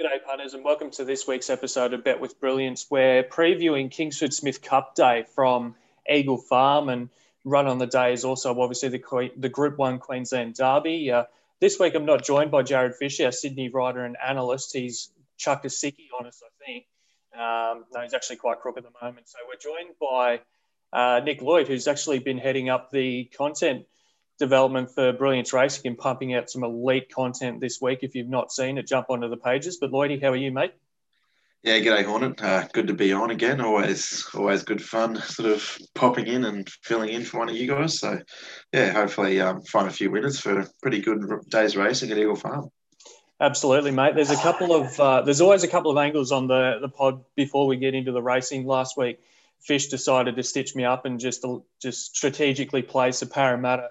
G'day, punters, and welcome to this week's episode of Bet with Brilliance. We're previewing Kingsford Smith Cup Day from Eagle Farm, and run on the day is also obviously the, the Group 1 Queensland Derby. Uh, this week, I'm not joined by Jared Fisher, our Sydney writer and analyst. He's chucked a sickie on us, I think. Um, no, he's actually quite crook at the moment. So we're joined by uh, Nick Lloyd, who's actually been heading up the content development for Brilliance Racing and pumping out some elite content this week. If you've not seen it, jump onto the pages. But Lloydie, how are you, mate? Yeah, g'day Hornet. Uh, good to be on again. Always, always good fun, sort of popping in and filling in for one of you guys. So, yeah, hopefully um, find a few winners for a pretty good day's racing at Eagle Farm. Absolutely, mate. There's a couple of uh, there's always a couple of angles on the the pod before we get into the racing. Last week, Fish decided to stitch me up and just just strategically place a Parramatta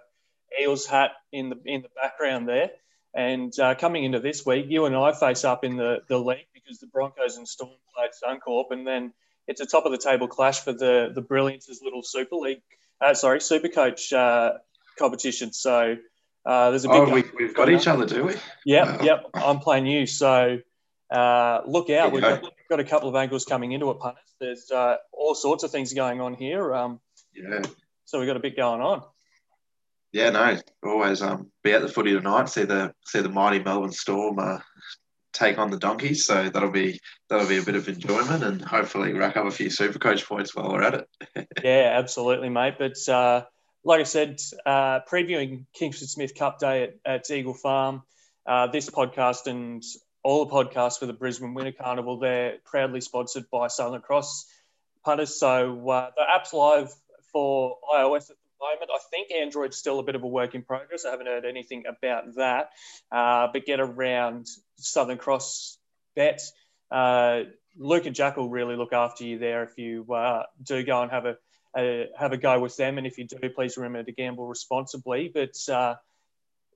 Eels hat in the in the background there. And uh, coming into this week, you and I face up in the, the league because the Broncos and Storm played Suncorp, and then it's a top of the table clash for the the Brilliance's little Super League, uh, sorry, Super Coach uh, competition. So uh, there's a big. Oh, we, have got each other, do we? Yep, oh. yep. I'm playing you, so uh, look out. We've got, got, a couple of angles coming into it, punters. There's uh, all sorts of things going on here. Um, yeah. So we've got a bit going on. Yeah, no, always um, be at the footy tonight. See the see the mighty Melbourne Storm uh, take on the Donkeys. So that'll be that'll be a bit of enjoyment and hopefully rack up a few super coach points while we're at it. yeah, absolutely, mate. But uh, like I said, uh, previewing Kingsford Smith Cup Day at, at Eagle Farm. Uh, this podcast and all the podcasts for the Brisbane Winter Carnival, they're proudly sponsored by Southern Cross punters. So uh, the app's live for iOS at moment. I think Android's still a bit of a work in progress. I haven't heard anything about that. Uh, but get around Southern Cross bets. Uh, Luke and Jack will really look after you there if you uh, do go and have a, a, have a go with them. And if you do, please remember to gamble responsibly. But uh,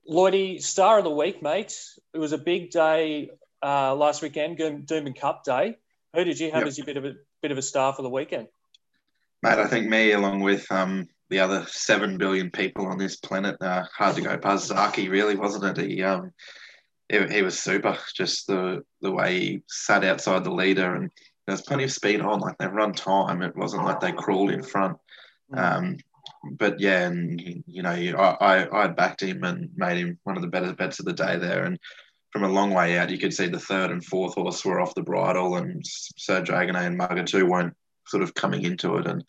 Lloydie, star of the week, mate. It was a big day uh, last weekend, Doomben Cup Day. Who did you have yep. as your bit of a bit of a star for the weekend? Mate, I think me, along with um, the other seven billion people on this planet. Uh, hard to go past Zaaki, really, wasn't it? He um, he, he, was super. Just the the way he sat outside the leader, and there's plenty of speed on. Like they run time. It wasn't like they crawled in front. Um, but yeah, and you know, I, I I backed him and made him one of the better bets of the day there, and. From a long way out, you could see the third and fourth horse were off the bridle, and Sir Dragonet and Mugatoo weren't sort of coming into it. And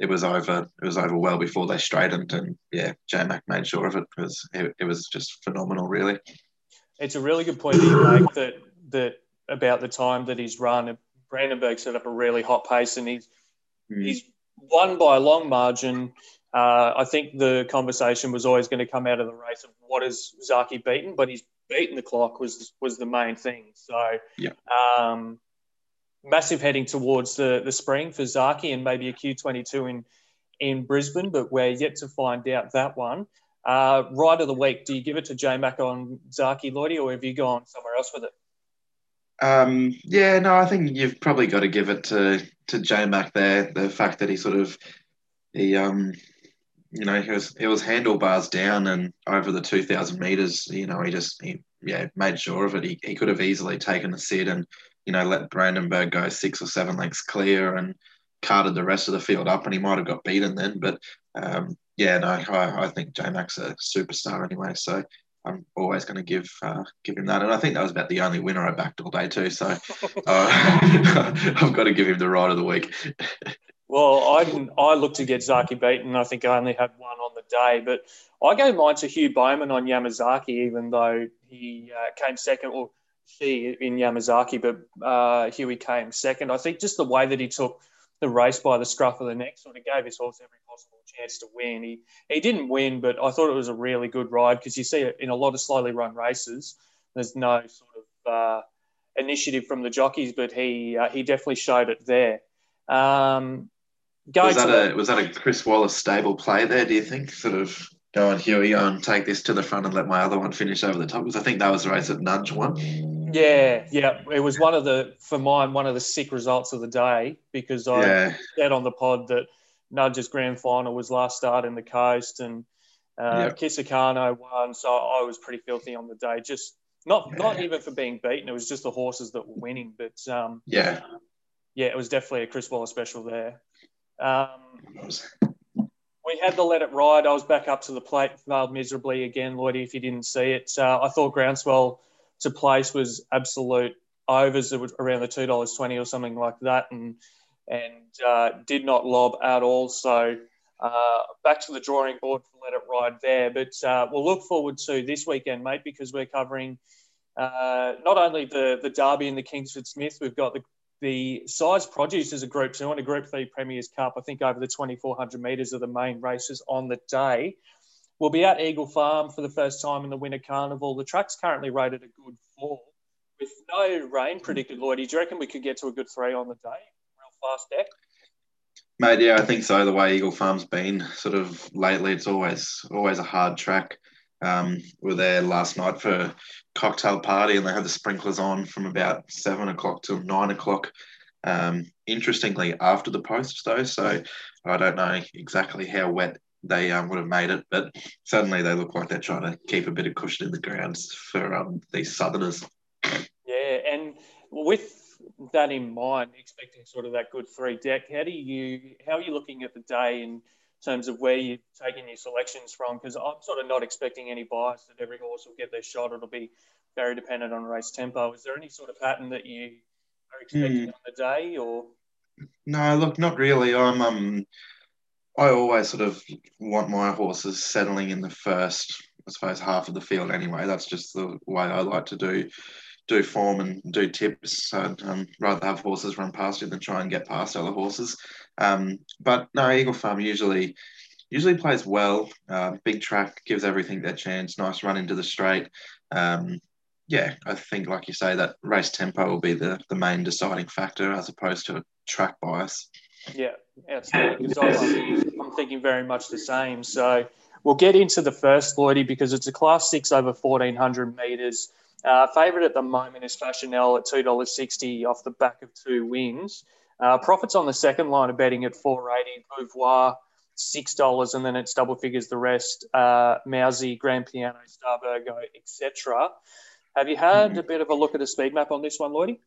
it was over. It was over well before they straightened, and yeah, J Mac made sure of it because it, it, was just phenomenal, really. It's a really good point that you make that that about the time that he's run. Brandenburg set up a really hot pace, and he's mm. he's won by a long margin. Uh, I think the conversation was always going to come out of the race of what is Zaaki beaten, but he's beaten the clock was was the main thing. So yeah. Um, massive heading towards the, the spring for Zaaki and maybe a Q22 in, in Brisbane, but we're yet to find out that one. Uh, right of the week, do you give it to J Mac on Zaaki Lloydie or have you gone somewhere else with it? Um, yeah, no, I think you've probably got to give it to to J Mac there. The fact that he sort of he um you know he was he was handlebars down and over the two thousand meters. You know he just he yeah made sure of it. He, he could have easily taken a sit and you know, let Brandenburg go six or seven lengths clear and carted the rest of the field up, and he might have got beaten then. But um, yeah, no, I, I think J Mac's a superstar anyway. So I'm always going to give uh, give him that, and I think that was about the only winner I backed all day too. So uh, I've got to give him the ride of the week. well, I didn't. I looked to get Zaaki beaten. I think I only had one on the day, but I gave mine to Hugh Bowman on Yamazaki, even though he uh, came second. Or she in Yamazaki, but uh, Huey came second. I think just the way that he took the race by the scruff of the neck sort of gave his horse every possible chance to win. He he didn't win, but I thought it was a really good ride because you see it in a lot of slowly run races. There's no sort of uh, initiative from the jockeys, but he uh, he definitely showed it there. Um, was that a was that a Chris Waller stable play there? Do you think sort of go on Huey and take this to the front and let my other one finish over the top? Because I think that was the race that Nudge won. Yeah, yeah. It was one of the for mine one of the sick results of the day because I yeah. said on the pod that Nudge's grand final was last start in the coast and uh, yep. Kisukano won, so I was pretty filthy on the day. Just Not yeah. not even for being beaten. It was just the horses that were winning. But um, yeah, yeah, it was definitely a Chris Waller special there. Um, we had to let it ride. I was back up to the plate, failed miserably again, Lloydie. If you didn't see it, uh, I thought groundswell to place was absolute overs around the two dollars twenty or something like that, and and uh, did not lob at all. So uh, back to the drawing board for let it ride there. But uh, we'll look forward to this weekend, mate, because we're covering uh, not only the the Derby and the Kingsford Smith. We've got the the Sires' Produce as a Group Two and a Group Three Premier's Cup. I think over the 2,400 metres of the main races on the day. We'll be at Eagle Farm for the first time in the Winter Carnival. The track's currently rated a good four, with no rain predicted. Lloyd, do you reckon we could get to a good three on the day? Real fast deck. Mate, yeah, I think so. The way Eagle Farm's been sort of lately, it's always always a hard track. Um, we were there last night for a cocktail party and they had the sprinklers on from about seven o'clock till nine o'clock. Um, interestingly, after the post though, so I don't know exactly how wet they um, would have made it, but suddenly they look like they're trying to keep a bit of cushion in the grounds for um, these Southerners. Yeah, and with that in mind, expecting sort of that good three deck, how do you how are you looking at the day in terms of where you're taking your selections from? Because I'm sort of not expecting any bias that every horse will get their shot. It'll be very dependent on race tempo. Is there any sort of pattern that you are expecting mm. on the day, or? No, look, not really. I'm um, I always sort of want my horses settling in the first, I suppose, half of the field anyway. That's just the way I like to do do form and do tips. I'd um, rather have horses run past you than try and get past other horses. Um, but no, Eagle Farm usually usually plays well. Uh, big track gives everything their chance. Nice run into the straight. Um, yeah, I think, like you say, that race tempo will be the, the main deciding factor as opposed to track bias. Yeah, absolutely. I'm, I'm thinking very much the same. So we'll get into the first, Lloydie, because it's a class six over 1400 metres. Uh, favourite at the moment is Fashionelle at $2.60 off the back of two wins. Uh, profits on the second line of betting at 480 Beauvoir, $6, and then it's double figures the rest. Uh, Mousy, Grand Piano, Starburgo, etc. Have you had mm-hmm. a bit of a look at the speed map on this one, Lloydie?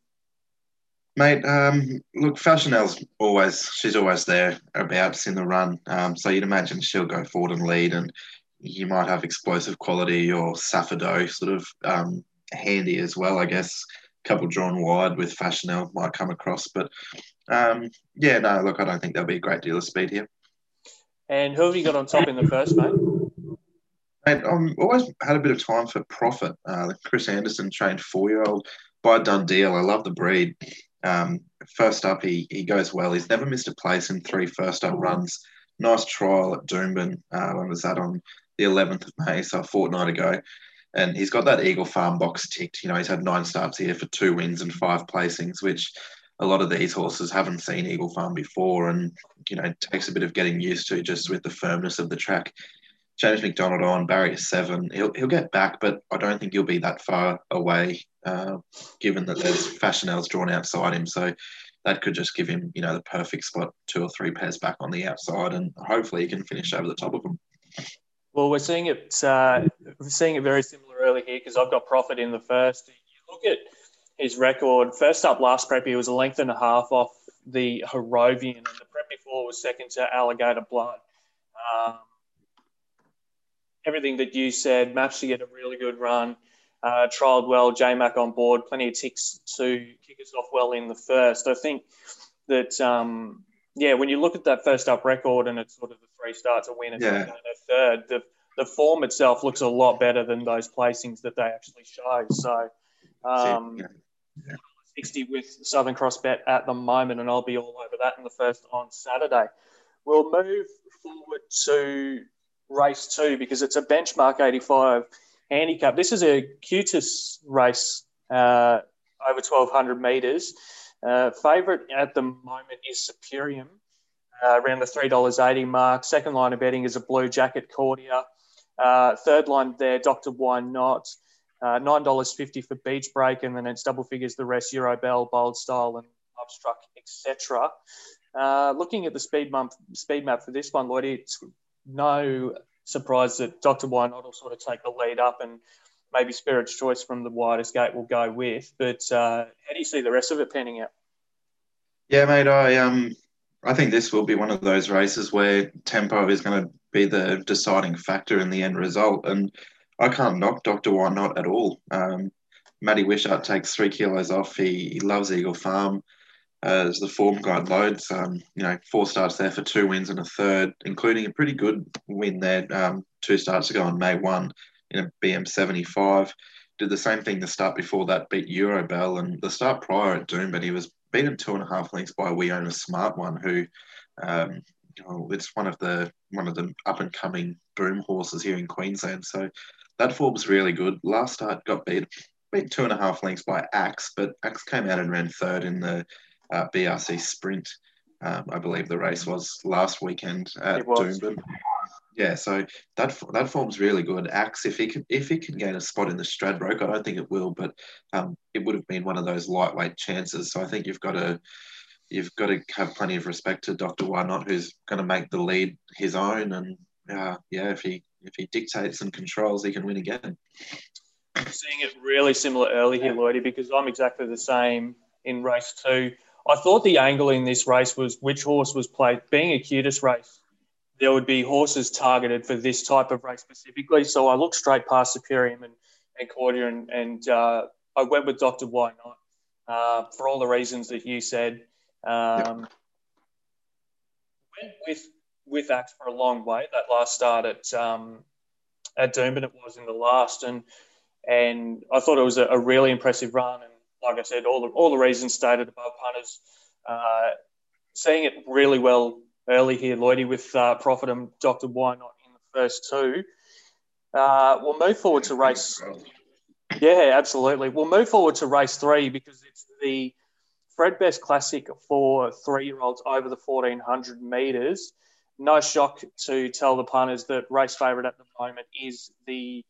Mate, um, look, Fashionelle's always, she's always there abouts in the run. Um, so you'd imagine she'll go forward and lead, and you might have explosive quality or Safado sort of um, handy as well, I guess. A couple drawn wide with Fashionelle might come across, but um, yeah, no, look, I don't think there'll be a great deal of speed here. And who have you got on top in the first, mate? Mate, I've always had a bit of time for Profit. Uh, Chris Anderson trained four year old by done Deal. I love the breed. Um, first up, he, he goes well. He's never missed a place in three first up runs. Nice trial at Doomben. Uh, when was that on the 11th of May? So a fortnight ago. And he's got that Eagle Farm box ticked. You know, he's had nine starts here for two wins and five placings, which a lot of these horses haven't seen Eagle Farm before. And, you know, it takes a bit of getting used to just with the firmness of the track. James McDonald on barrier seven. He'll he'll get back, but I don't think he'll be that far away, uh, given that there's Fashionelle's drawn outside him. So that could just give him, you know, the perfect spot, two or three pairs back on the outside, and hopefully he can finish over the top of them. Well, we're seeing it. Uh, we're seeing it very similar early here because I've got profit in the first. You look at his record. First up, last prep, he was a length and a half off the Harrovian, and the prep before was second to Alligator Blood. Um, everything that you said, matched to get a really good run. Uh, trialled well, J Mac on board, plenty of ticks to kick us off well in the first. I think that um, yeah, when you look at that first up record and it's sort of the three starts, a win, a yeah. and a third, the the form itself looks a lot better than those placings that they actually show. So, um, yeah. Yeah. 60 with Southern Cross Bet at the moment, and I'll be all over that in the first on Saturday. We'll move forward to race two because it's a benchmark 85 handicap. This is a QTIS race uh, over 1200 metres. Uh, favorite at the moment is Superium, uh, around the $3.80 mark. Second line of betting is a Blue Jacket Cordia. Uh, third line there, Dr. Why Not. Uh, $9.50 for Beach Break, and then it's double figures the rest Euro Bell, Bold Style, and Upstruck, etc. Uh, looking at the speed map, speed map for this one, Lloyd, it's no surprise that Dr. Why Not will sort of take the lead up and maybe Spirit's Choice from the widest gate will go with. But uh, how do you see the rest of it panning out? Yeah, mate. I um, I think this will be one of those races where tempo is going to be the deciding factor in the end result, and I can't knock Doctor Why Not at all. Um, Matty Wishart takes three kilos off. He loves Eagle Farm. Uh, as the form guide loads, um, you know, four starts there for two wins and a third, including a pretty good win there um, two starts ago on May 1 in a BM 75. Did the same thing the start before that, beat Eurobell, and the start prior at Doom, but he was beaten two and a half lengths by We Own a Smart One, who um, it's one of the one of the up and coming boom horses here in Queensland. So that form's really good. Last start got beat beat two and a half lengths by Axe, but Axe came out and ran third in the uh, BRC Sprint. Um, I believe the race was last weekend at Doomben. Yeah, so that that form's really good. Axe, if he can if he can gain a spot in the Stradbroke, I don't think it will, but um, it would have been one of those lightweight chances. So I think you've got to you've got to have plenty of respect to Doctor Why Not, who's going to make the lead his own, and uh, yeah, if he if he dictates and controls, he can win again. I'm Seeing it really similar early here, Lloydie, because I'm exactly the same in race two. I thought the angle in this race was which horse was played. Being a QTIS race, there would be horses targeted for this type of race specifically. So I looked straight past Superior and, and Cordia and, and uh, I went with Dr. Why Not uh, for all the reasons that you said. Um, yep. Went with, with Axe for a long way. That last start at, um, at Doomben, it was in the last. And, and I thought it was a, a really impressive run. And like I said, all the all the reasons stated above punters, uh, seeing it really well early here, Lloydie, with uh, Profit and Doctor Why Not in the first two. Uh, we'll move forward to race. Yeah, absolutely. We'll move forward to race three because it's the Fred Best Classic for three-year-olds over the 1400 metres. No shock to tell the punters that race favourite at the moment is the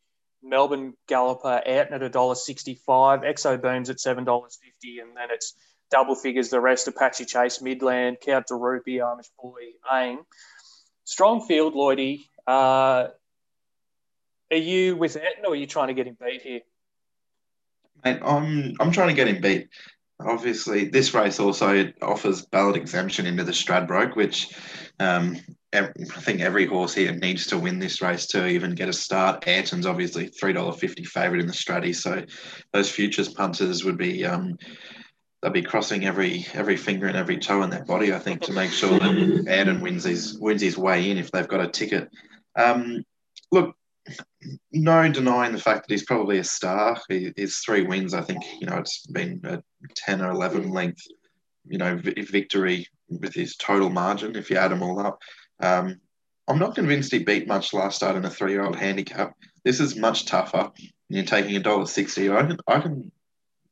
Melbourne Galloper out at $1.65, Exo Booms at $7.50, and then it's double figures the rest Apache Chase, Midland, Count Rupee, Amish Boy, AIM. Strong field, Lloydie. Uh, are you with Ayrton or are you trying to get him beat here? Mate, I'm, I'm trying to get him beat. Obviously, this race also offers ballot exemption into the Stradbroke, which um, I think every horse here needs to win this race to even get a start. Ayrton's obviously three dollar fifty favourite in the Stratty, so those futures punters would be um, they'll be crossing every every finger and every toe in their body, I think, to make sure that Ayrton wins his wins his way in if they've got a ticket. Um, look, no denying the fact that he's probably a star. He, his three wins, I think, you know, it's been a ten or eleven length, you know, victory with his total margin if you add them all up. Um, I'm not convinced he beat much last start in a three year old handicap. This is much tougher. You're taking a dollar sixty. I can I can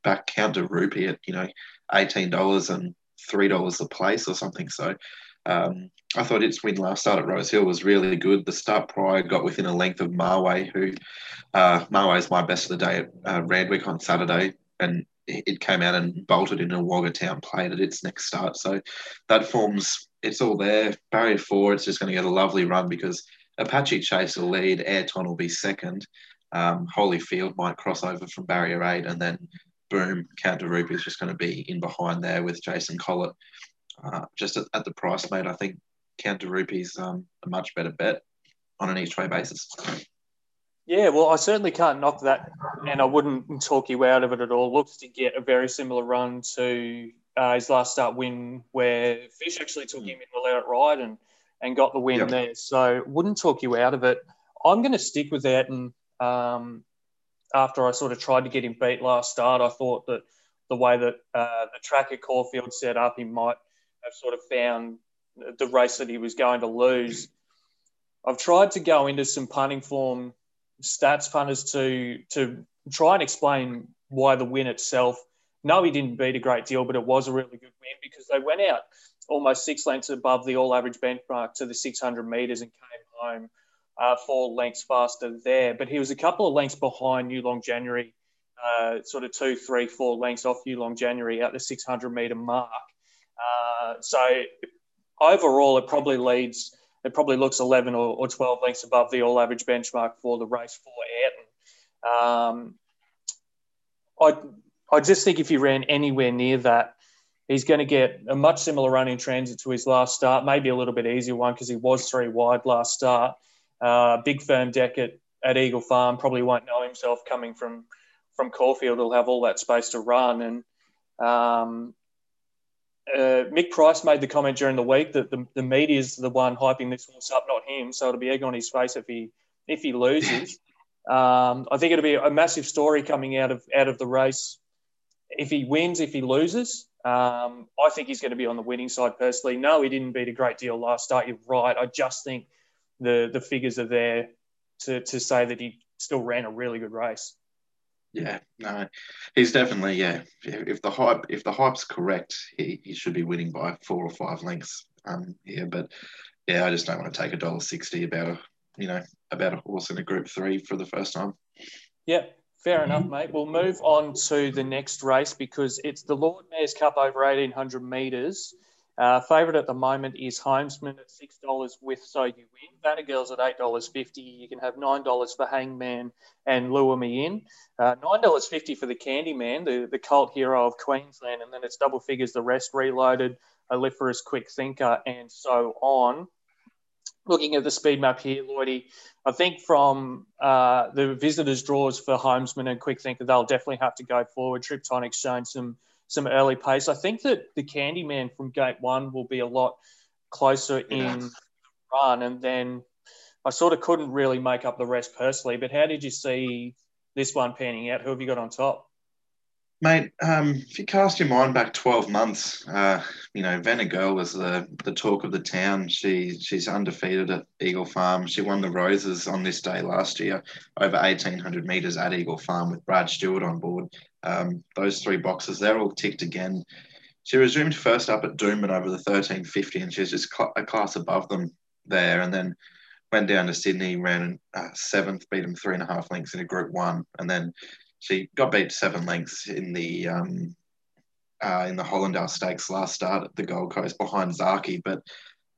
back counter rupee at you know eighteen dollars and three dollars a place or something. So um, I thought its win last start at Rose Hill was really good. The start prior got within a length of Marway, who uh, Marway is my best of the day at uh, Randwick on Saturday, and it came out and bolted in a Wagga Town plate at its next start. So that forms it's all there. Barrier four, it's just going to get a lovely run because Apache Chase will lead, Ayrton will be second. Um, Holyfield might cross over from barrier eight, and then boom, Rupee is just going to be in behind there with Jason Collett. Uh, just at, at, the price, mate, I think Counter Rupee's um, a much better bet on an each way basis. Yeah, well, I certainly can't knock that, and I wouldn't talk you out of it at all. Looks to get a very similar run to uh, his last start win, where Fish actually took him in the let it ride and, and got the win yep. there. So wouldn't talk you out of it. I'm going to stick with that. And um, after I sort of tried to get him beat last start, I thought that the way that uh, the track at Caulfield set up, he might have sort of found the race that he was going to lose. I've tried to go into some punting form stats punters to to try and explain why the win itself no, he didn't beat a great deal, but it was a really good win because they went out almost six lengths above the all average benchmark to the 600 metres and came home uh, four lengths faster there. But he was a couple of lengths behind New Long January, uh, sort of two, three, four lengths off New Long January at the 600 metre mark. Uh, so overall, it probably leads, it probably looks 11 or, or 12 lengths above the all average benchmark for the race for Ayrton. Um, I I just think if he ran anywhere near that, he's going to get a much similar run in transit to his last start, maybe a little bit easier one because he was three wide last start. Uh, big firm deck at, at Eagle Farm probably won't know himself coming from from Caulfield. He'll have all that space to run. And um, uh, Mick Price made the comment during the week that the, the media is the one hyping this horse up, not him. So it'll be egg on his face if he if he loses. Um, I think it'll be a massive story coming out of out of the race. If he wins, if he loses, um, I think he's going to be on the winning side personally. No, he didn't beat a great deal last start. You're right. I just think the the figures are there to to say that he still ran a really good race. Yeah, no, he's definitely yeah. If the hype if the hype's correct, he, he should be winning by four or five lengths. Um, yeah, but yeah, I just don't want to take a dollar sixty about a you know about a horse in a Group Three for the first time. Yeah, fair enough, mate. We'll move on to the next race because it's the Lord Mayor's Cup over eighteen hundred meters. Uh, favourite at the moment is Homesman at six dollars with So You Win. Vanna Girls at eight dollars fifty. You can have nine dollars for Hangman and Lure Me In. Uh, nine dollars fifty for the Candyman, the the cult hero of Queensland, and then it's double figures the rest. Reloaded, Aliferous Quick Thinker, and so on. Looking at the speed map here, Lloydie, I think from uh, the visitors' draws for Homesman and Quick Thinker, they'll definitely have to go forward. Triptonic's shown some some early pace. I think that the Candyman from gate one will be a lot closer yeah. in run, and then I sort of couldn't really make up the rest personally. But how did you see this one panning out? Who have you got on top? Mate, um, if you cast your mind back 12 months, uh, you know, Vanna Girl was the, the talk of the town. She She's undefeated at Eagle Farm. She won the Roses on this day last year, over 1,800 metres at Eagle Farm with Brad Stewart on board. Um, those three boxes, they're all ticked again. She resumed first up at Doomben over the 1350, and she was just cl- a class above them there. And then went down to Sydney, ran uh, seventh, beat them three and a half lengths in a Group One, and then she got beat seven lengths in the um, uh, in the Hollindale Stakes last start at the Gold Coast behind Zaaki, but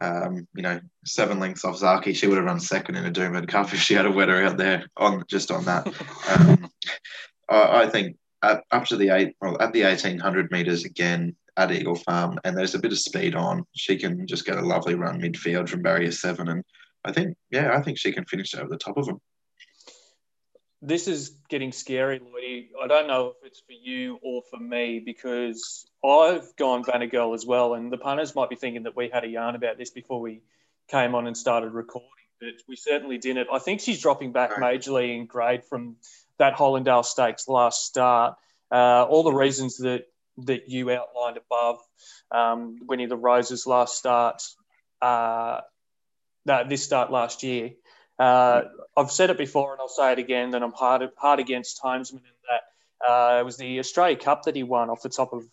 um, you know, seven lengths off Zaaki, she would have run second in a Doomben Cup if she had a wetter out there on just on that. Um, I, I, think at, up to the eight, well, at the 1800 meters again at Eagle Farm, and there's a bit of speed on. She can just get a lovely run midfield from barrier seven, and I think, yeah, I think she can finish over the top of them. This is getting scary, Lloydie. I don't know if it's for you or for me because I've gone Vanna Girl as well, and the punters might be thinking that we had a yarn about this before we came on and started recording, but we certainly didn't. I think she's dropping back majorly in grade from that Hollindale Stakes last start. Uh, all the reasons that that you outlined above, um, winning the Roses last start, uh, that this start last year. Uh, I've said it before and I'll say it again that I'm hard hard against Homesman in that uh, it was the Australia Cup that he won off the top of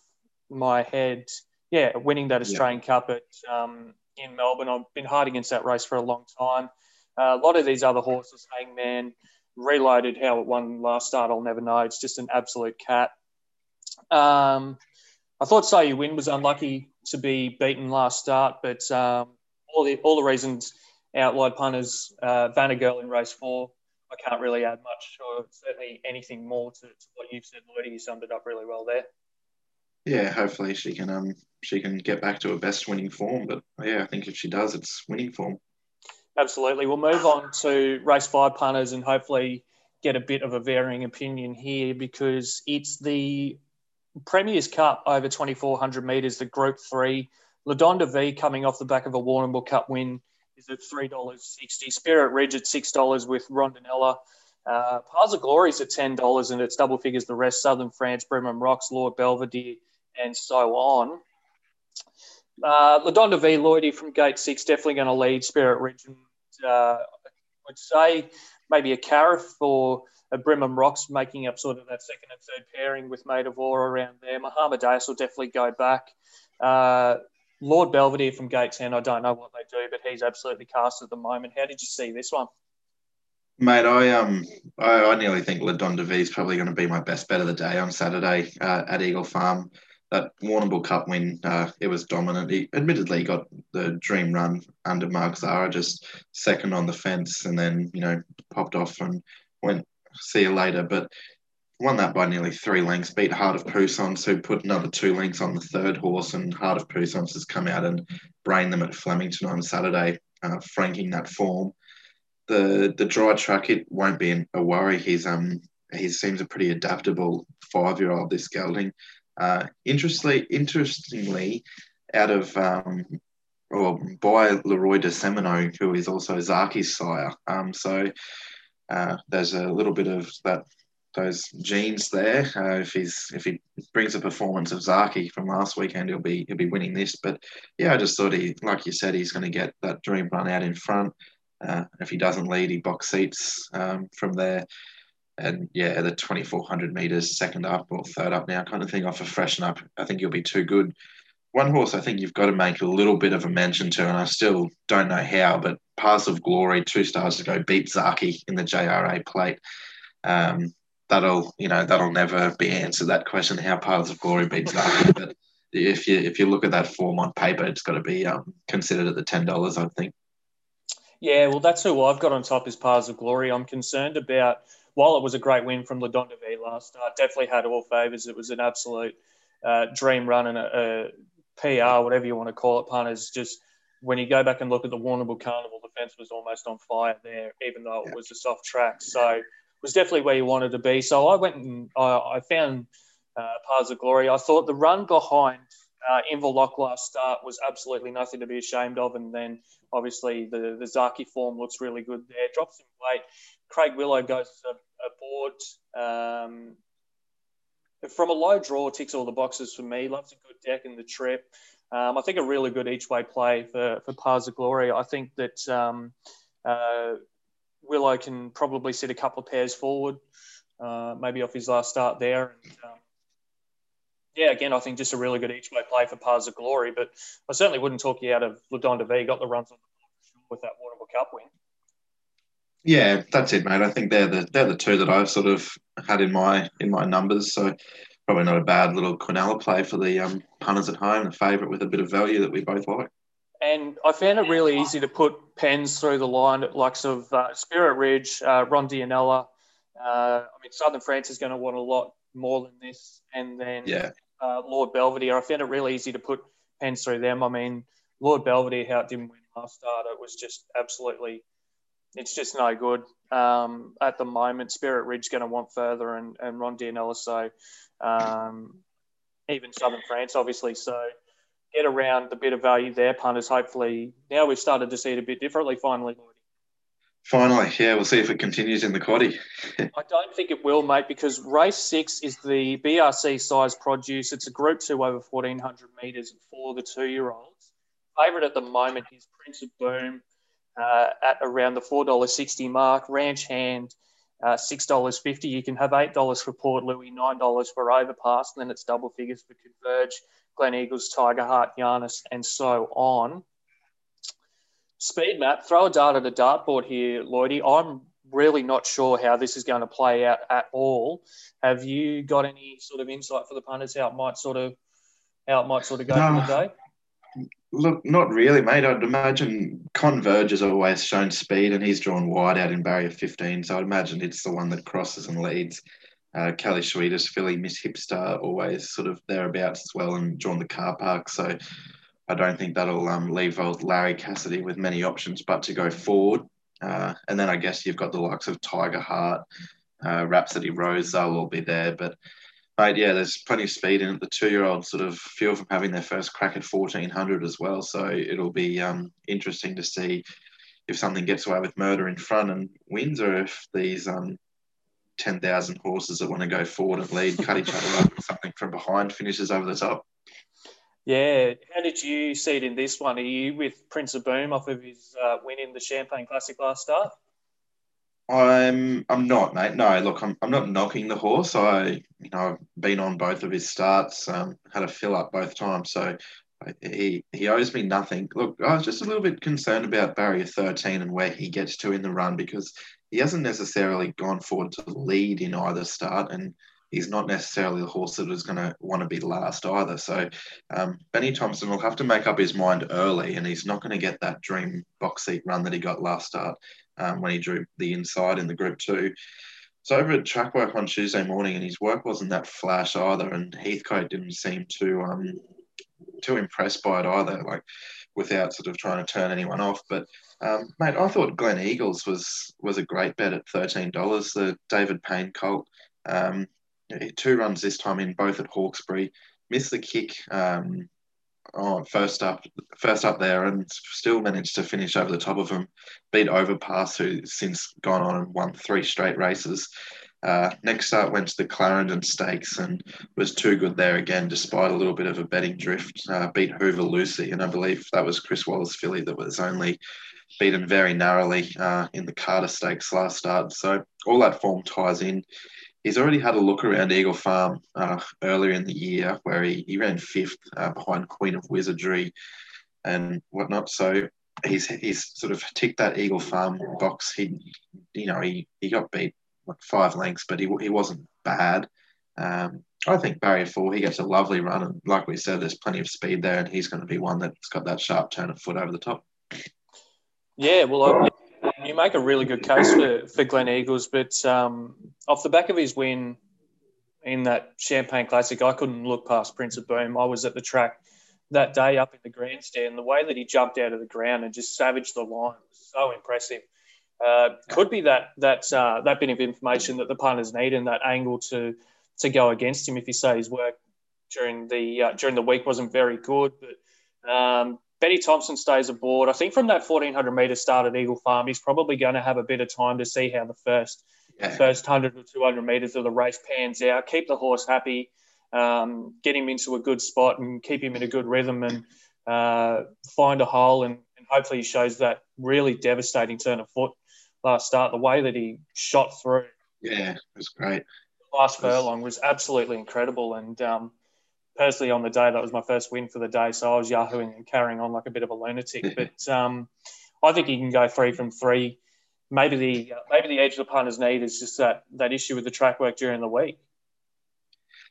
my head. Yeah, winning that Australian yeah. Cup at um, in Melbourne. I've been hard against that race for a long time. Uh, a lot of these other horses, Hangman, reloaded how it won last start, I'll never know. It's just an absolute cat. Um, I thought Say You Win was unlucky to be beaten last start, but um, all the all the reasons outlined punters, uh, Vanna Girl in race four. I can't really add much or certainly anything more to, to what you've said, Lloydie. You summed it up really well there. Yeah, hopefully she can um she can get back to her best winning form. But yeah, I think if she does, it's winning form. Absolutely. We'll move on to race five punters and hopefully get a bit of a varying opinion here because it's the Premier's Cup over 2,400 metres, the Group 3. Ladonda V coming off the back of a Warrnambool Cup win is at $3.60. Spirit Ridge at $6 with Rondinella. Uh, Paths of Glory is at $10 and it's double figures the rest. Southern France, Brimham Rocks, Lord Belvedere, and so on. Uh, Ladonda V. Lloydie from gate six definitely going to lead Spirit Ridge. And, uh, I would say maybe a Cariff or a Brimham Rocks making up sort of that second and third pairing with Maid of War around there. Muhammad Deus will definitely go back. Uh, Lord Belvedere from gate 10, I don't know what they do, but he's absolutely cast at the moment. How did you see this one? Mate, I um, I, I nearly think Ladonda V is probably going to be my best bet of the day on Saturday uh, at Eagle Farm that Warrnambool Cup win, uh, it was dominant. He admittedly got the dream run under Mark Zahra, just second on the fence, and then you know popped off and went see you later. But won that by nearly three lengths, beat Heart of Poussin's, who put another two lengths on the third horse, and Heart of Poussin's has come out and brained them at Flemington on Saturday, uh, franking that form. The the dry track it won't be a worry. He's um he seems a pretty adaptable five year old. This gelding. Uh, interestingly, interestingly, out of um, or by Leroidesanimaux, who is also Zaaki's sire. Um, so uh, there's a little bit of that those genes there. Uh, if he's if he brings a performance of Zaaki from last weekend, he'll be he'll be winning this. But yeah, I just thought he, like you said, he's going to get that dream run out in front. Uh, if he doesn't lead, he box seats um, from there. And yeah, the 2400 meters, second up or third up now, kind of thing, off a freshen up. I think you'll be too good. One horse I think you've got to make a little bit of a mention to, and I still don't know how, but Paths of Glory, two stars ago, beat Zaaki in the JRA plate. Um, that'll you know that'll never be answered that question how Paths of Glory beats Zaaki. but if you if you look at that form on paper, it's got to be um, considered at the ten dollars, I think. Yeah, well, that's who I've got on top is Paths of Glory. I'm concerned about while it was a great win from La Vie last start, definitely had all favours. It was an absolute uh, dream run and a, a, PR, whatever you want to call it, punters. Just when you go back and look at the Warrnambool Carnival, the fence was almost on fire there, even though it was a soft track. So was definitely where you wanted to be. So I went and I, I found uh, Paths of Glory. I thought the run behind uh, Inverloch last start was absolutely nothing to be ashamed of. And then obviously the, the Zaaki form looks really good there. Drops some weight. Craig Willow goes aboard. Um, from a low draw, ticks all the boxes for me. Loves a good deck in the trip. Um, I think a really good each way play for, for Paths of Glory. I think that um, uh, Willow can probably sit a couple of pairs forward, uh, maybe off his last start there. And, um, yeah, again, I think just a really good each way play for Paths of Glory. But I certainly wouldn't talk you out of La Donde V. Got the runs on the with that Warrnambool Cup win. Yeah, that's it, mate. I think they're the they're the two that I've sort of had in my in my numbers. So probably not a bad little Quinella play for the um, punters at home. The favourite with a bit of value that we both like. And I found it really easy to put pens through the line, likes of uh, Spirit Ridge, uh, Rondinella. Uh, I mean, Southern France is going to want a lot more than this. And then yeah. uh, Lord Belvedere, I found it really easy to put pens through them. I mean, Lord Belvedere, how it didn't win last start, it was just absolutely, it's just no good. Um, at the moment, Spirit Ridge going to want further and, and Rondinella. So um, even Southern France, obviously. So get around the bit of value there, punters. Hopefully, now we've started to see it a bit differently. Finally, Finally, yeah, we'll see if it continues in the quaddy. I don't think it will, mate, because race six is the BRC Sires' Produce. It's a Group Two over fourteen hundred meters for the two-year-olds. Favourite at the moment is Prince of Boom uh, at around the four dollars sixty mark. Ranch Hand. Uh, six dollars fifty. You can have eight dollars for Port Louis, nine dollars for Overpass, and then it's double figures for Converge. Gleneagles, Tiger Heart, Giannis, and so on. Speed map, throw a dart at a dartboard here, Lloydie. I'm really not sure how this is going to play out at all. Have you got any sort of insight for the punters how it might sort of how it might sort of go no, for the day? Look, not really, mate. I'd imagine Converge has always shown speed, and he's drawn wide out in barrier 15. So I'd imagine it's the one that crosses and leads uh, Kelly Sweetest, Philly, Miss Hipster, always sort of thereabouts as well, and drawn the car park. So I don't think that'll um, leave old Larry Cassidy with many options but to go forward. Uh, and then I guess you've got the likes of Tiger Heart, uh, Rhapsody Rose, they'll all be there. But mate, yeah, there's plenty of speed in it. The two-year-old sort of of them having their first crack at 1400 as well. So it'll be um, interesting to see if something gets away with murder in front and wins, or if these um, 10,000 horses that want to go forward and lead, cut each other up, something from behind finishes over the top. Yeah. How did you see it in this one? Are you with Prince of Boom off of his uh, win in the Champagne Classic last start? I'm I'm not, mate. No, look, I'm, I'm not knocking the horse. I you know I've been on both of his starts, um, had a fill up both times, so he he owes me nothing. Look, I was just a little bit concerned about barrier 13 and where he gets to in the run because he hasn't necessarily gone forward to lead in either start, and he's not necessarily the horse that is going to want to be last either. So um, Benny Thompson will have to make up his mind early, and he's not going to get that dream box seat run that he got last start um, when he drew the inside in the Group Two. So over at track work on Tuesday morning, and his work wasn't that flash either. And Heathcote didn't seem too um too impressed by it either. Like without sort of trying to turn anyone off. But um, mate, I thought Glen Eagles was was a great bet at thirteen dollars. The David Payne Colt, um, two runs this time in both at Hawkesbury, missed the kick. Um, oh, first up, first up there, and still managed to finish over the top of him. Beat Overpass, who since gone on and won three straight races. Uh, next start went to the Clarendon Stakes and was too good there again, despite a little bit of a betting drift. Uh, beat Hoover Lucy, and I believe that was Chris Waller's filly that was only beaten very narrowly uh, in the Carter Stakes last start. So all that form ties in. He's already had a look around Eagle Farm uh, earlier in the year, where he, he ran fifth uh, behind Queen of Wizardry and whatnot. So he's he's sort of ticked that Eagle Farm box. He, you know, he, he got beat like five lengths, but he, he wasn't bad. Um, I think barrier four, he gets a lovely run, and like we said, there's plenty of speed there, and he's going to be one that's got that sharp turn of foot over the top. Yeah, well, you make a really good case for, for Glen Eagles, but um, off the back of his win in that Champagne Classic, I couldn't look past Prince of Boom. I was at the track that day up in the grandstand. The way that he jumped out of the ground and just savaged the line was so impressive. Uh, could be that that uh, that bit of information that the punters need and that angle to to go against him if you say his work during the uh, during the week wasn't very good. But um, Benny Thompson stays aboard. I think from that 1400 meter start at Eagle Farm, he's probably going to have a bit of time to see how the first yeah. first 100 or 200 meters of the race pans out. Keep the horse happy, um, get him into a good spot, and keep him in a good rhythm, and uh, find a hole, and, and hopefully he shows that really devastating turn of foot last start, the way that he shot through. Yeah, it was great. Last furlong was absolutely incredible. And um, personally, on the day, that was my first win for the day. So I was yahooing and carrying on like a bit of a lunatic. but um, I think he can go three from three. Maybe the maybe the edge of the punters need is just that that issue with the track work during the week.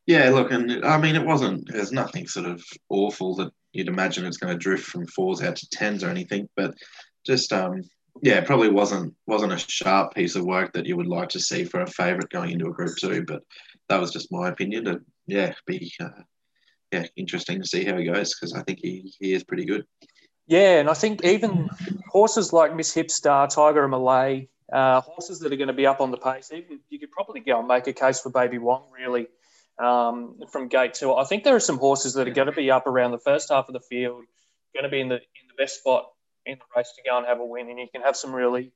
Yeah, look, and I mean, it wasn't. There's nothing sort of awful that you'd imagine it's going to drift from fours out to tens or anything, but just um, yeah, probably wasn't wasn't a sharp piece of work that you would like to see for a favourite going into a Group Two. But that was just my opinion. And yeah, be uh, yeah interesting to see how he goes because I think he, he is pretty good. Yeah, and I think even horses like Miss Hipstar, Tiger and Malay, uh, horses that are going to be up on the pace, even you could probably go and make a case for Baby Wong really um, from gate two. I think there are some horses that are going to be up around the first half of the field, going to be in the in the best spot in the race to go and have a win. And you can have some really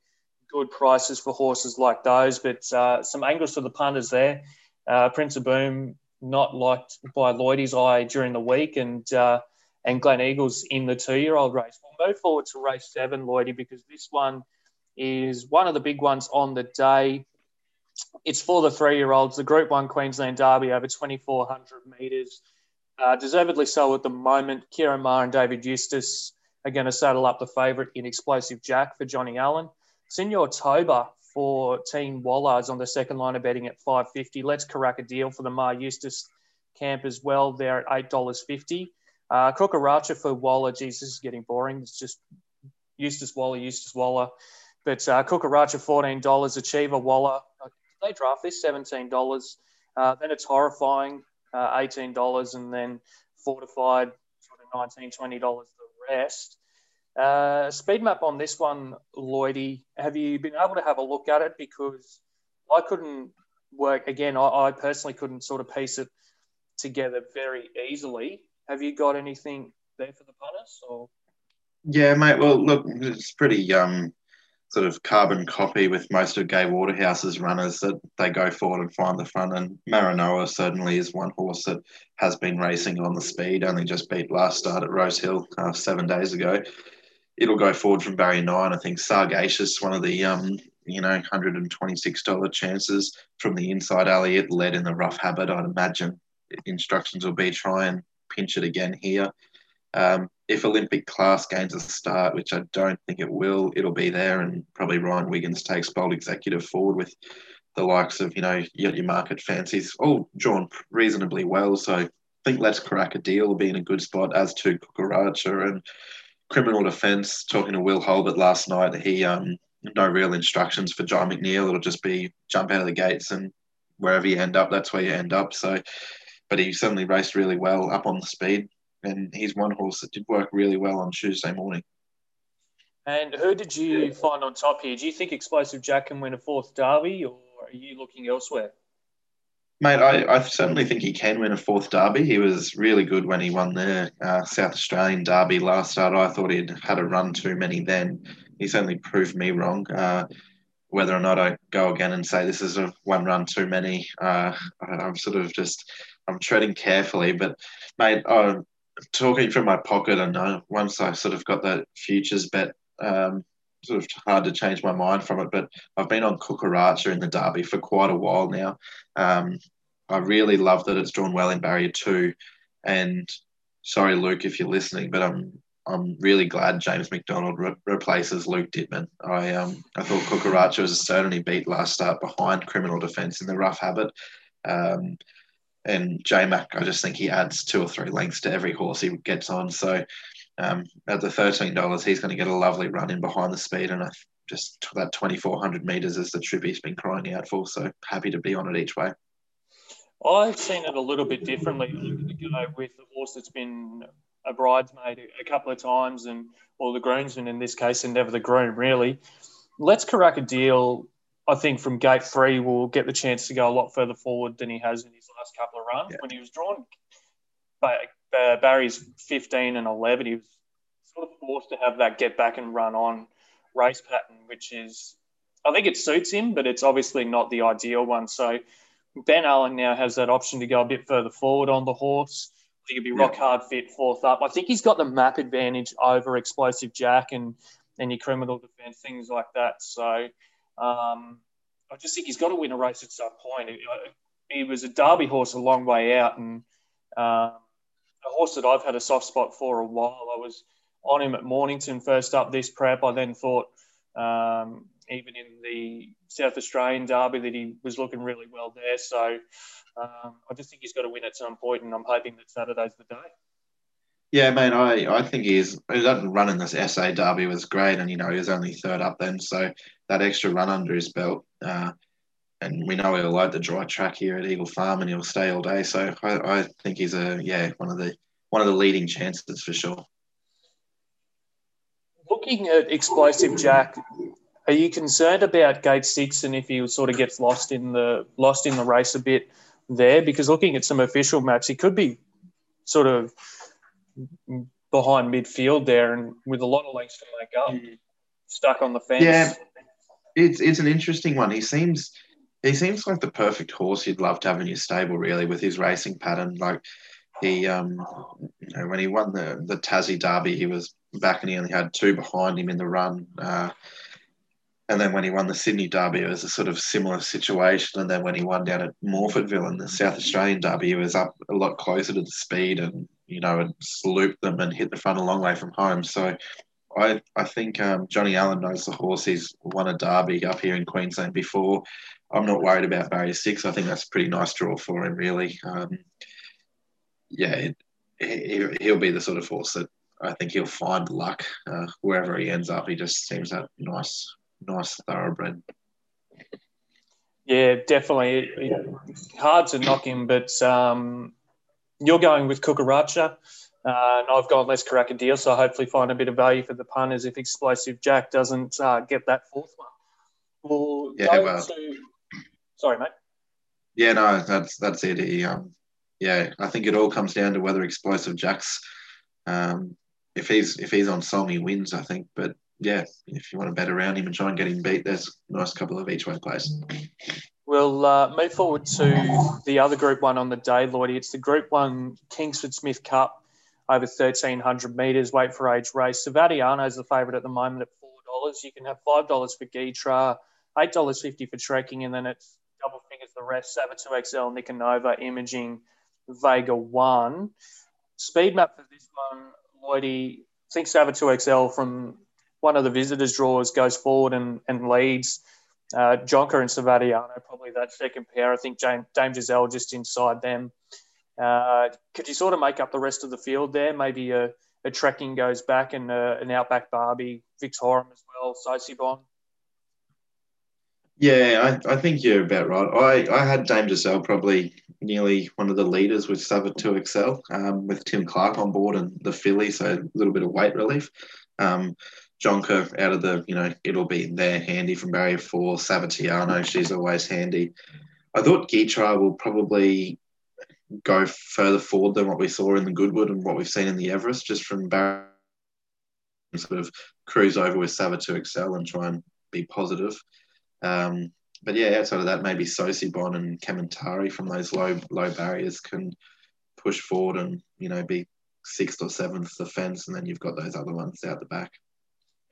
good prices for horses like those. But uh, some angles for the punters there. Uh, Prince of Boom not liked by Lloydie's eye during the week, and uh, and Glen Eagles in the two-year-old race. We'll move forward to race seven, Lloydie, because this one is one of the big ones on the day. It's for the three-year-olds. The Group One Queensland Derby over 2,400 metres. Uh, deservedly so at the moment. Ciaron Maher and David Eustace are going to saddle up the favourite in Explosive Jack for Johnny Allen. Senor Toba for Team Wallards on the second line of betting at 550. Let's crack a deal for the Maher Eustace camp as well. They're at $8.50. Uh, for Waller. Jesus this is getting boring. It's just Eustace Waller, Eustace Waller. But uh, Kukaracha, $14. Achiever Waller. They draft this? $17. Uh, then it's horrifying, uh, $18. And then fortified, sort of $19, $20 rest. Uh, speed map on this one, Lloydie, have you been able to have a look at it? Because I couldn't work, again, I, I personally couldn't sort of piece it together very easily. Have you got anything there for the punters? Or? Yeah, mate. Well, look, it's pretty um, sort of carbon copy with most of Gai Waterhouse's runners that they go forward and find the front. And Maranoa certainly is one horse that has been racing on the speed, only just beat last start at Rose Hill uh, seven days ago. It'll go forward from barrier nine. I think Sargacious, one of the um, you know, $126 chances from the inside alley. It led in the rough habit. I'd imagine instructions will be try and pinch it again here. Um, if Olympic class gains a start, which I don't think it will, it'll be there, and probably Ryan Wiggins takes bold executive forward with the likes of you know your, your market fancies all drawn reasonably well. So I think Let's Crack a Deal will be in a good spot, as to Kukaracha and Criminal Defence. Talking to Will Holbert last night, he um no real instructions for John McNeil. It'll just be jump out of the gates and wherever you end up, that's where you end up. So, but he certainly raced really well up on the speed, and he's one horse that did work really well on Tuesday morning. And who did you find on top here? Do you think Explosive Jack can win a fourth derby, or are you looking elsewhere? Mate, I, I certainly think he can win a fourth derby. He was really good when he won the uh, South Australian derby last start. I thought he'd had a run too many then. He certainly proved me wrong. Uh, whether or not I go again and say this is a one run too many, uh, I'm sort of just I'm treading carefully. But mate, I'm talking from my pocket, and uh, once I sort of got that futures bet um, sort of hard to change my mind from it, but I've been on Kukaracha in the Derby for quite a while now. Um, I really love that it's drawn well in barrier two. And sorry, Luke, if you're listening, but I'm I'm really glad James McDonald re- replaces Luke Dittman. I um I thought Kukaracha was a certainly beat last start behind Criminal Defence in the rough habit. Um, and J Mac, I just think he adds two or three lengths to every horse he gets on. So um, at the thirteen dollars, he's going to get a lovely run in behind the speed, and I just that twenty four hundred meters is the trip he's been crying out for. So happy to be on it each way. I've seen it a little bit differently. To go with the horse that's been a bridesmaid a couple of times, and or the groomsman in this case, and never the groom really. Let's Caracadile. I think from gate three will get the chance to go a lot further forward than he has in his last couple of runs. Yeah. When he was drawn by uh, Barry's 15 and 11, he was sort of forced to have that get back and run on race pattern, which is, I think it suits him, but it's obviously not the ideal one. So Ben Allen now has that option to go a bit further forward on the horse. Think He could be rock hard fit fourth up. I think he's got the map advantage over Explosive Jack and, and your criminal defence, things like that. So um, I just think he's got to win a race at some point. He, he was a Derby horse a long way out, and um, a horse that I've had a soft spot for a while. I was on him at Mornington first up this prep. I then thought, um, even in the South Australian Derby, that he was looking really well there. So um, I just think he's got to win at some point, and I'm hoping that Saturday's the day. Yeah, mate, I, I think he's that run in this SA Derby was great, and you know he was only third up then, so that extra run under his belt. Uh, and we know he'll like the dry track here at Eagle Farm, and he'll stay all day. So I, I think he's a yeah one of the one of the leading chances for sure. Looking at explosive Jack, are you concerned about Gate Six and if he sort of gets lost in the lost in the race a bit there? Because looking at some official maps, he could be sort of behind midfield there, and with a lot of lengths to make up, hmm. stuck on the fence. Yeah, it's it's an interesting one. He seems he seems like the perfect horse you'd love to have in your stable, really, with his racing pattern. Like he, um, you know, when he won the the Tassie Derby, he was back and he only had two behind him in the run. Uh, and then when he won the Sydney Derby, it was a sort of similar situation. And then when he won down at Morphettville in the South Australian Derby, he was up a lot closer to the speed and, you know, and looped them and hit the front a long way from home. So I, I think um, Johnny Allen knows the horse. He's won a Derby up here in Queensland before. I'm not worried about barrier six. I think that's a pretty nice draw for him, really. Um, yeah, it, he, will be the sort of horse that I think he'll find luck uh, wherever he ends up. He just seems that nice, nice thoroughbred. Yeah, definitely. Hard to knock him, but um, you're going with Kukaracha. Uh, and I've gone less Caracadile, so hopefully find a bit of value for the punters if Explosive Jack doesn't uh, get that fourth one. We'll yeah, well, to, Sorry, mate. Yeah, no, that's that's it. He, um, yeah, I think it all comes down to whether explosive Jacks, um, if he's if he's on song, he wins. I think, but yeah, if you want to bet around him and try and get him beat, there's a nice couple of each way plays. We'll uh, move forward to the other Group One on the day, Lloydie. It's the Group One Kingsford Smith Cup over 1,300 metres, weight for age race. Savatiano is the favourite at the moment at $4. You can have $5 for Gytrash, $8.50 for trekking, and then it's the rest. Saber 2XL, Nicanova, Imaging, Vega 1. Speed map for this one, Lloydie, I think Saber 2XL from one of the visitors' draws goes forward and, and leads. Uh, Jonker and Savatiano, probably that second pair. I think James, Dame Giselle just inside them. Uh, could you sort of make up the rest of the field there? Maybe a, a trekking goes back and a, uh, an outback Barbie, Victorium as well, Sosibon. Yeah, I, I think you're about right. I, I had Dame Giselle probably nearly one of the leaders with Sava 2XL um, with Tim Clark on board and the filly, so a little bit of weight relief. Um, Jonker out of the, you know, it'll be there handy from barrier four. Savatiano, she's always handy. I thought Gytrash will probably go further forward than what we saw in the Goodwood and what we've seen in the Everest, just from barrier sort of cruise over with Sava 2XL and try and be positive. Um, but yeah, outside of that, maybe Sosibon and Kementari from those low low barriers can push forward and you know be sixth or seventh the fence, and then you've got those other ones out the back.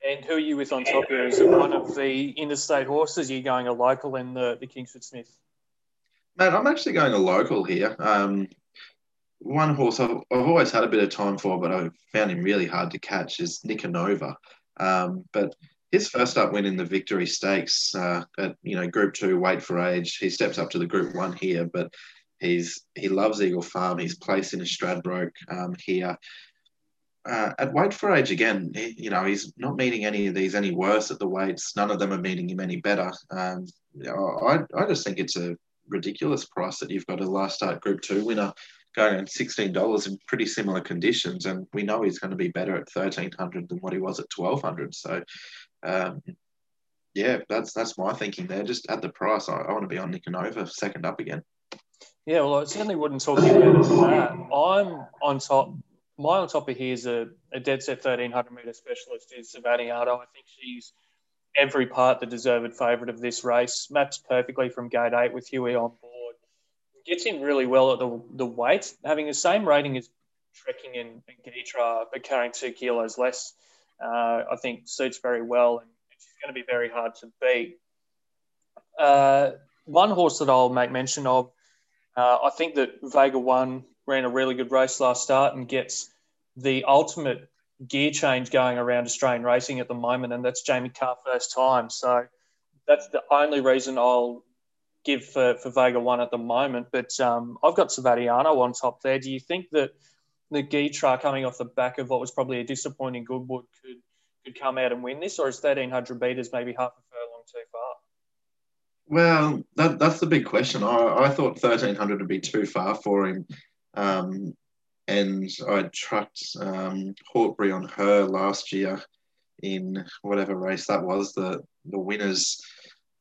And who are you with on top here? Is it one of the interstate horses? Are you going a local in the, the Kingsford Smith? Mate, I'm actually going a local here. Um, one horse I've, I've, always had a bit of time for, but I found him really hard to catch is Nicanova. Um, but his first up win in the Victory Stakes uh, at you know Group Two, Weight for Age. He steps up to the Group One here, but he's he loves Eagle Farm. He's placed in a Stradbroke um, here. Uh, at weight for age again, you know, he's not meeting any of these any worse at the weights. None of them are meeting him any better. Um, I, I just think it's a ridiculous price that you've got a last start Group Two winner going at sixteen dollars in pretty similar conditions, and we know he's going to be better at thirteen hundred than what he was at twelve hundred. So, um, yeah, that's that's my thinking there. Just at the price, I, I want to be on Nicanova second up again. Yeah, well, I certainly wouldn't talk you than that. I'm on top. My on top of here is a, a dead set 1300 metre specialist is Savatiano. I think she's every part the deserved favourite of this race. Maps perfectly from gate eight with Huey on board. Gets in really well at the, the weight, having the same rating as Trekking and, and Gytrash, but carrying two kilos less. Uh, I think suits very well, and she's going to be very hard to beat. Uh, one horse that I'll make mention of, uh, I think that Vega One ran a really good race last start and gets the ultimate gear change going around Australian racing at the moment, and that's Jamie Kah first time. So that's the only reason I'll give for, for Vega One at the moment. But um, I've got Savatiano on top there. Do you think that the Gytrash coming off the back of what was probably a disappointing Goodwood could could come out and win this, or is thirteen hundred meters maybe half a furlong too far? Well, that, that's the big question. I, I thought 1300 would be too far for him. Um, and I trucked um, Hortbury on her last year in whatever race that was, the the winners,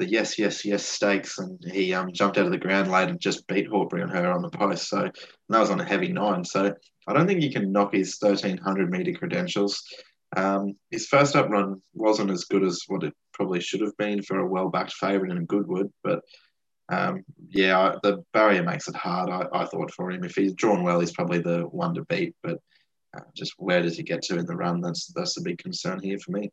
yes, yes, yes stakes, and he um, jumped out of the ground late and just beat Hortbury on her on the post. So that was on a heavy nine. So I don't think you can knock his 1300 meter credentials. Um, his first up run wasn't as good as what it probably should have been for a well backed favourite in a Goodwood, but um, yeah, the barrier makes it hard. I, I, thought for him, if he's drawn well, he's probably the one to beat. But uh, just where does he get to in the run? That's that's the big concern here for me.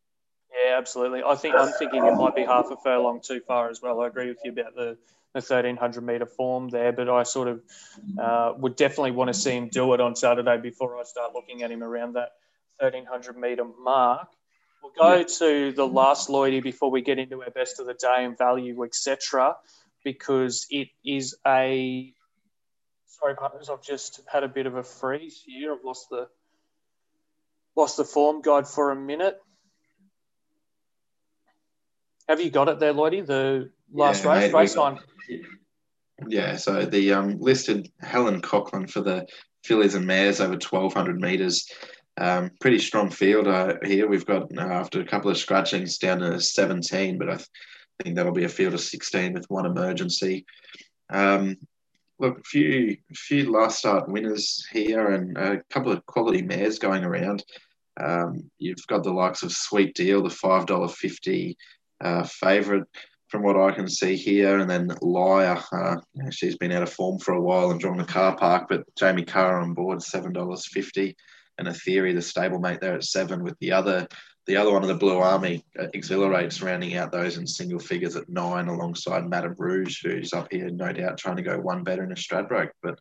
Absolutely. I think I'm thinking it might be half a furlong too far as well. I agree with you about the the 1300 meter form there, but I sort of uh, would definitely want to see him do it on Saturday before I start looking at him around that 1300 meter mark. We'll go yeah. to the last Lloydie before we get into our best of the day and value, etc because it is a. Sorry, partners, I've just had a bit of a freeze here. I've lost the lost the form guide for a minute. Have you got it there, Lloydie? The last yeah, race, race on. Yeah, so the um, listed Helen Cochran for the fillies and mares over 1200 metres. Um, pretty strong field uh, here. We've got uh, after a couple of scratchings down to 17, but I think that'll be a field of 16 with one emergency. Um, look, a few, few last start winners here and a couple of quality mares going around. Um, you've got the likes of Sweet Deal, the $5.50 uh, favourite from what I can see here, and then Liar. Uh, she's been out of form for a while and drawn the car park, but Jamie Kah on board, $7.50. And a theory, the stablemate there at seven, with the other the other one of the Blue Army uh, exhilarates, rounding out those in single figures at nine, alongside Madame Rouge, who's up here, no doubt, trying to go one better in a Stradbroke. But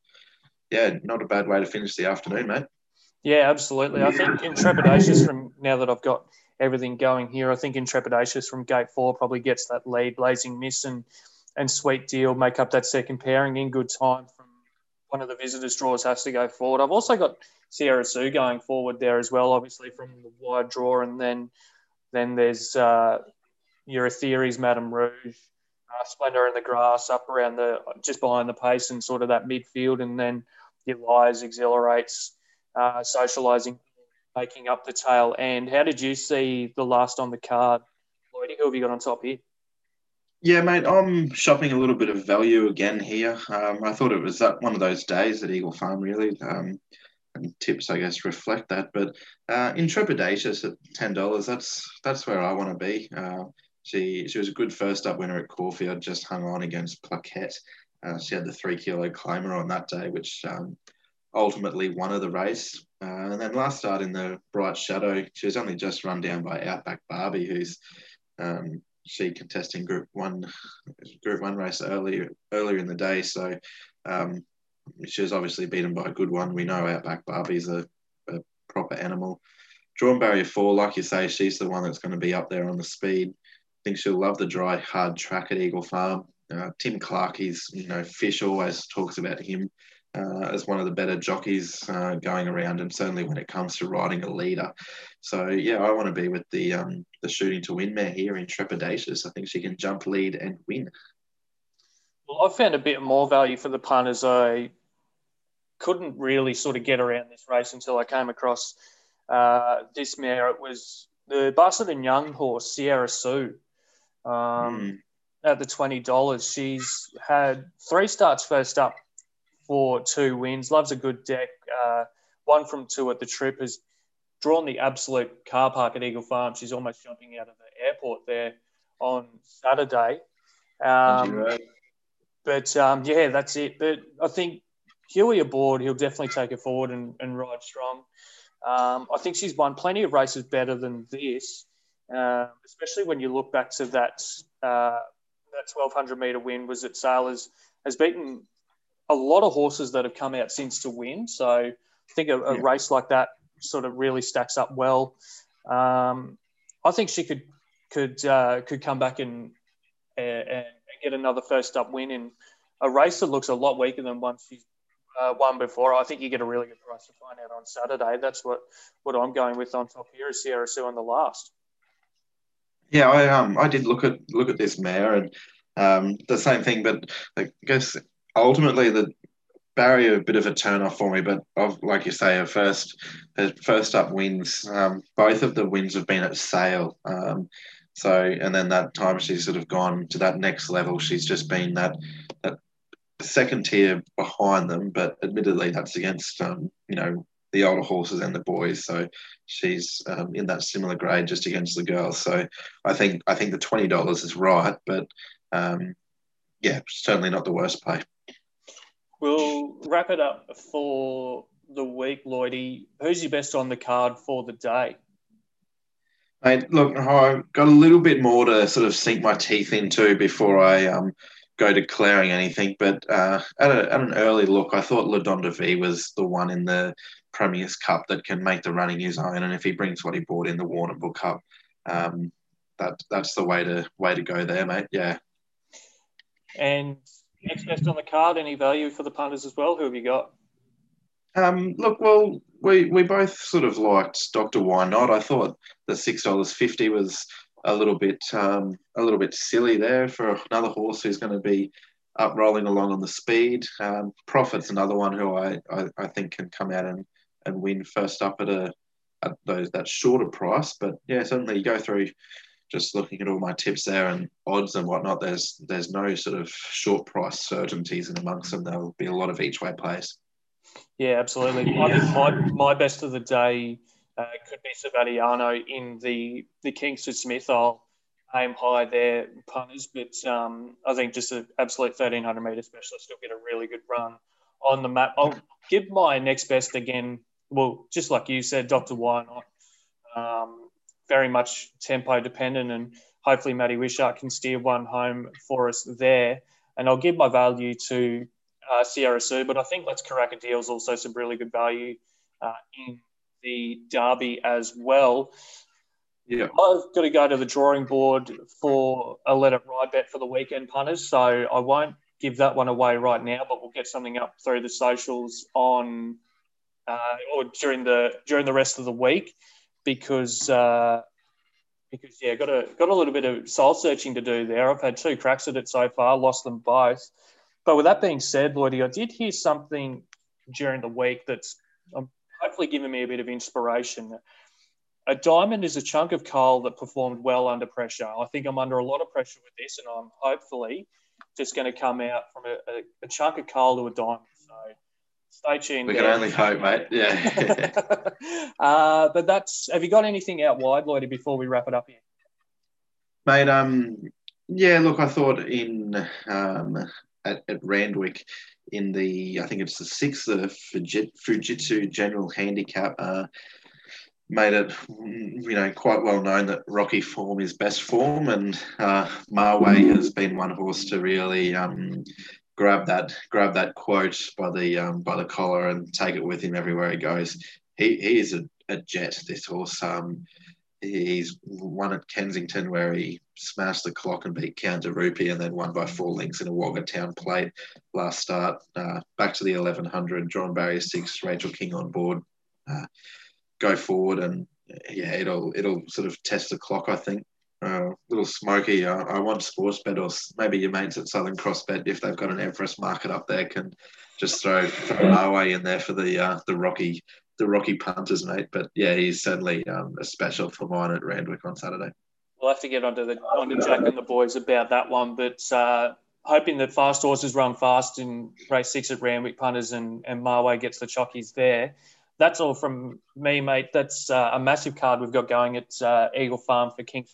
yeah, not a bad way to finish the afternoon, mate. Yeah, absolutely. I think Intrepidatious from now that I've got everything going here, I think Intrepidatious from gate four probably gets that lead. Blazing Miss and, and Sweet Deal make up that second pairing in good time from one of the visitors' draws has to go forward. I've also got Sierra Sue going forward there as well, obviously from the wide draw, and then then there's uh, your theories, Madame Rouge, uh, Splendor in the grass up around the just behind the pace and sort of that midfield, and then your lies exhilarates, uh, socialising, making up the tail end. How did you see the last on the card, Lloydie? Who have you got on top here? Yeah, mate, I'm shopping a little bit of value again here. Um, I thought it was that one of those days at Eagle Farm, really. Um, and tips, I guess, reflect that. But uh, at ten dollars, that's that's where I want to be. Uh, she she was a good first up winner at Caulfield, just hung on against Plaquette. Uh, she had the three kilo climber on that day, which um, ultimately won her the race. Uh, and then last start in the Bright Shadow, she was only just run down by Outback Barbie, who's um, she contesting Group One, Group One race earlier earlier in the day. So um, she was obviously beaten by a good one. We know Outback Barbie's a, a proper animal. Drawn barrier four, like you say, she's the one that's going to be up there on the speed. I think she'll love the dry, hard track at Eagle Farm. Uh, Tim Clark, he's you know, Fish always talks about him uh, as one of the better jockeys uh, going around, and certainly when it comes to riding a leader. So yeah, I want to be with the um, the shooting to win mare here Intrepidatious. I think she can jump, lead, and win. Well, I found a bit more value for the punters. I couldn't really sort of get around this race until I came across uh, this mare. It was the Barcelona Young horse, Sierra Sue. Um, mm. At the twenty dollars, she's had three starts first up for two wins. Loves a good deck. Uh, one from two at the trip has drawn the absolute car park at Eagle Farm. She's almost jumping out of the airport there on Saturday. Um, but um, yeah, that's it. But I think Huey aboard, he'll definitely take it forward and, and ride strong. Um, I think she's won plenty of races better than this, uh, especially when you look back to that uh, that 1200 meter win was at Sailors has beaten a lot of horses that have come out since to win. So I think a, a yeah. race like that sort of really stacks up well. Um, I think she could could uh, could come back and, and get another first up win in a race that looks a lot weaker than one she's uh, won before. I think you get a really good price to find out on Saturday. That's what what I'm going with on top here is Sierra Sue on the last. Yeah, I um I did look at look at this mare and um the same thing, but I guess ultimately the barrier a bit of a turn off for me, but like you say, her first first up wins. Um, both of the wins have been at Sale. Um, so and then that time she's sort of gone to that next level. She's just been that that second tier behind them, but admittedly that's against um, you know the older horses and the boys. So she's um, in that similar grade just against the girls. So I think I think the twenty dollars is right, but um, yeah, certainly not the worst pay. We'll wrap it up for the week, Lloydie. Who's your best on the card for the day? Mate, look, I've got a little bit more to sort of sink my teeth into before I um, go declaring anything. But uh, at, a, at, an early look, I thought La Donde Vie was the one in the Premier's Cup that can make the running his own. And if he brings what he brought in the Warrnambool Cup, um, that that's the way to way to go there, mate. Yeah. And next best on the card, any value for the punters as well? Who have you got? Um, look, well, we we both sort of liked Doctor Why Not. I thought the six dollars fifty was a little bit um, a little bit silly there for another horse who's going to be up rolling along on the speed. Um, Profit's another one who I, I, I, think can come out and, and win first up at a at those that shorter price. But yeah, certainly you go through just looking at all my tips there and odds and whatnot. There's there's no sort of short price certainties in amongst them. There'll be a lot of each way plays. Yeah, absolutely. I think my, my best of the day uh, could be Savatiano in the the Kingsford Smith. I'll aim high there, punters, but um, I think just an absolute 1300 metre specialist will get a really good run on the map. I'll give my next best again. Well, just like you said, Dr. Why not? Um, very much tempo dependent, and hopefully Matty Wishart can steer one home for us there. And I'll give my value to uh, Sierra Sue, but I think Let's Karaka Deal's also some really good value uh, in the Derby as well. Yeah. I've got to go to the drawing board for a let it ride bet for the weekend punters, so I won't give that one away right now, but we'll get something up through the socials on uh, or during the during the rest of the week because uh, because yeah, got a got a little bit of soul searching to do there. I've had two cracks at it so far, lost them both. But with that being said, Lloydie, I did hear something during the week that's um, hopefully giving me a bit of inspiration. A diamond is a chunk of coal that performed well under pressure. I think I'm under a lot of pressure with this, and I'm hopefully just going to come out from a, a, a chunk of coal to a diamond. So stay tuned. We can only hope, mate. Yeah. uh, but that's. Have you got anything out wide, Lloydie, before we wrap it up here? Mate, um, yeah. Look, I thought in um, at, at Randwick in the I think it's the sixth the Fujitsu General Handicap. Uh, made it, you know, quite well known that Rocky form is best form, and uh, Marway has been one horse to really um, grab that grab that quote by the um, by the collar and take it with him everywhere he goes. He, he is a, a jet. This horse. Um, he's won at Kensington where he smashed the clock and beat Count Counter Rupee and then won by four lengths in a Wagga Town plate last start. Uh, back to the 1100, John barrier six, Rachel King on board. Uh, go forward and yeah, it'll it'll sort of test the clock. I think. Uh, little smoky. I want Sportsbet or maybe your mates at Southern Cross Bet if they've got an Everest market up there can just throw, our in there for the uh, the Rocky the Rocky punters, mate. But yeah, he's certainly um, a special for mine at Randwick on Saturday. We'll have to get onto the onto Jack and the boys about that one, but uh, hoping that fast horses run fast in race six at Randwick punters and and Marway gets the chockies there that's all from me, mate. That's uh, a massive card we've got going at uh, Eagle Farm for Cup.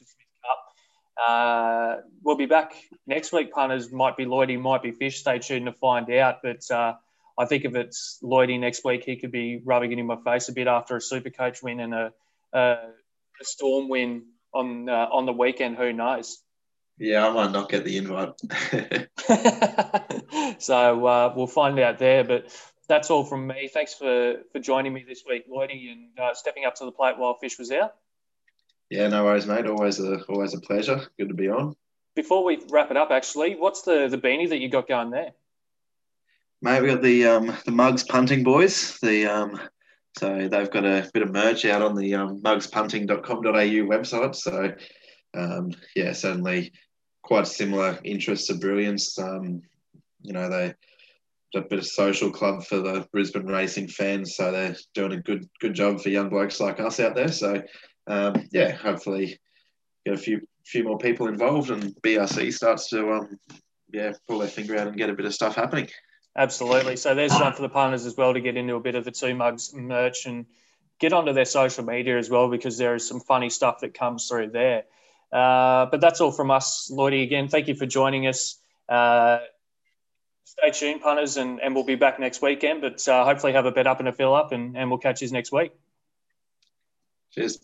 Uh, we'll be back next week. Punters might be Lloydie, might be Fish. Stay tuned to find out. But uh, I think if it's Lloydie next week, he could be rubbing it in my face a bit after a Super Coach win and a, a, a Storm win on uh, on the weekend. Who knows? Yeah, I might not get the invite. so uh, we'll find out there. But that's all from me. Thanks for, for joining me this week, Lloydie, and uh, stepping up to the plate while Fish was out. Yeah, no worries, mate. Always a always a pleasure. Good to be on. Before we wrap it up, actually, what's the the beanie that you got going there? Mate, we got the um, the Mugs Punting Boys. The um, so they've got a bit of merch out on the um, mugspunting.com.au website. So um, yeah, certainly quite similar interests to Brilliance. Um, you know, they a bit of social club for the Brisbane racing fans. So they're doing a good good job for young blokes like us out there. So um, yeah, hopefully get a few few more people involved and BRC starts to um, yeah pull their finger out and get a bit of stuff happening. Absolutely. So there's one for the punters as well to get into a bit of the two mugs merch and get onto their social media as well because there is some funny stuff that comes through there. Uh, but that's all from us, Lloydie. Again, thank you for joining us. Uh, stay tuned, punters, and, and we'll be back next weekend. But uh, hopefully, have a bet up and a fill up, and, and we'll catch you next week. Cheers.